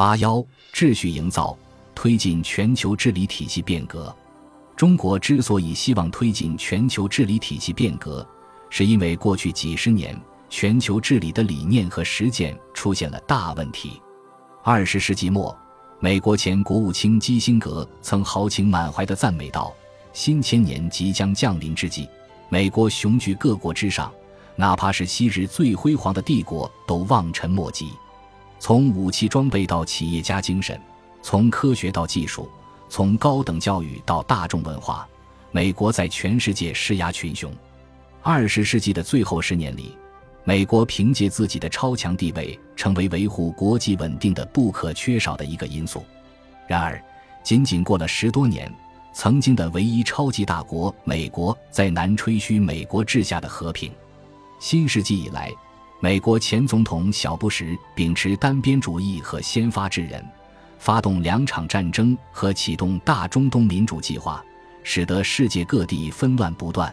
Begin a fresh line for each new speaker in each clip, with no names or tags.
八幺秩序营造，推进全球治理体系变革。中国之所以希望推进全球治理体系变革，是因为过去几十年全球治理的理念和实践出现了大问题。二十世纪末，美国前国务卿基辛格曾豪情满怀地赞美道：“新千年即将降临之际，美国雄踞各国之上，哪怕是昔日最辉煌的帝国都望尘莫及。从武器装备到企业家精神，从科学到技术。”从高等教育到大众文化，美国在全世界施压群雄。二十世纪的最后十年里，美国凭借自己的超强地位，成为维护国际稳定的不可缺少的一个因素。然而，仅仅过了十多年，曾经的唯一超级大国美国再难吹嘘美国治下的和平。新世纪以来，美国前总统小布什秉持单边主义和先发制人。发动两场战争和启动大中东民主计划，使得世界各地纷乱不断。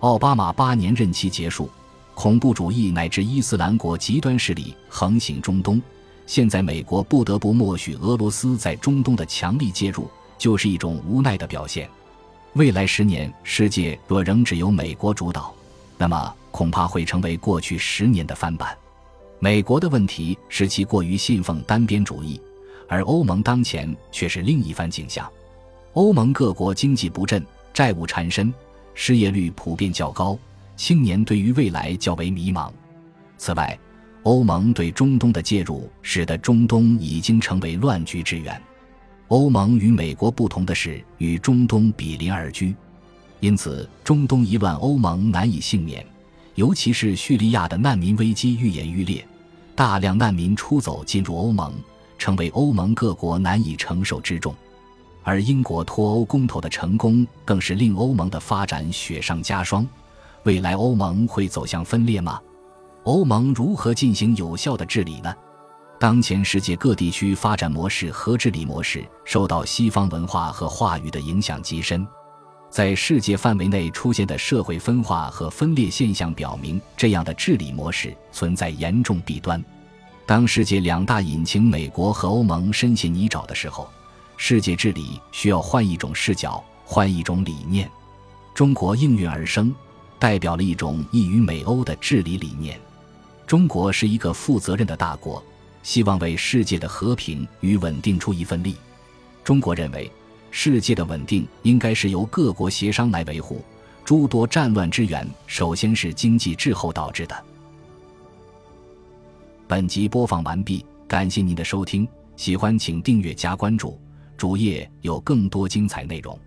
奥巴马八年任期结束，恐怖主义乃至伊斯兰国极端势力横行中东。现在美国不得不默许俄罗斯在中东的强力介入，就是一种无奈的表现。未来十年，世界若仍只由美国主导，那么恐怕会成为过去十年的翻版。美国的问题是其过于信奉单边主义。而欧盟当前却是另一番景象，欧盟各国经济不振，债务缠身，失业率普遍较高，青年对于未来较为迷茫。此外，欧盟对中东的介入，使得中东已经成为乱局之源。欧盟与美国不同的是，与中东比邻而居，因此中东一乱，欧盟难以幸免。尤其是叙利亚的难民危机愈演愈烈，大量难民出走进入欧盟。成为欧盟各国难以承受之重，而英国脱欧公投的成功，更是令欧盟的发展雪上加霜。未来欧盟会走向分裂吗？欧盟如何进行有效的治理呢？当前世界各地区发展模式和治理模式受到西方文化和话语的影响极深，在世界范围内出现的社会分化和分裂现象表明，这样的治理模式存在严重弊端。当世界两大引擎美国和欧盟深陷泥沼的时候，世界治理需要换一种视角，换一种理念。中国应运而生，代表了一种异于美欧的治理理念。中国是一个负责任的大国，希望为世界的和平与稳定出一份力。中国认为，世界的稳定应该是由各国协商来维护。诸多战乱之源，首先是经济滞后导致的。本集播放完毕，感谢您的收听，喜欢请订阅加关注，主页有更多精彩内容。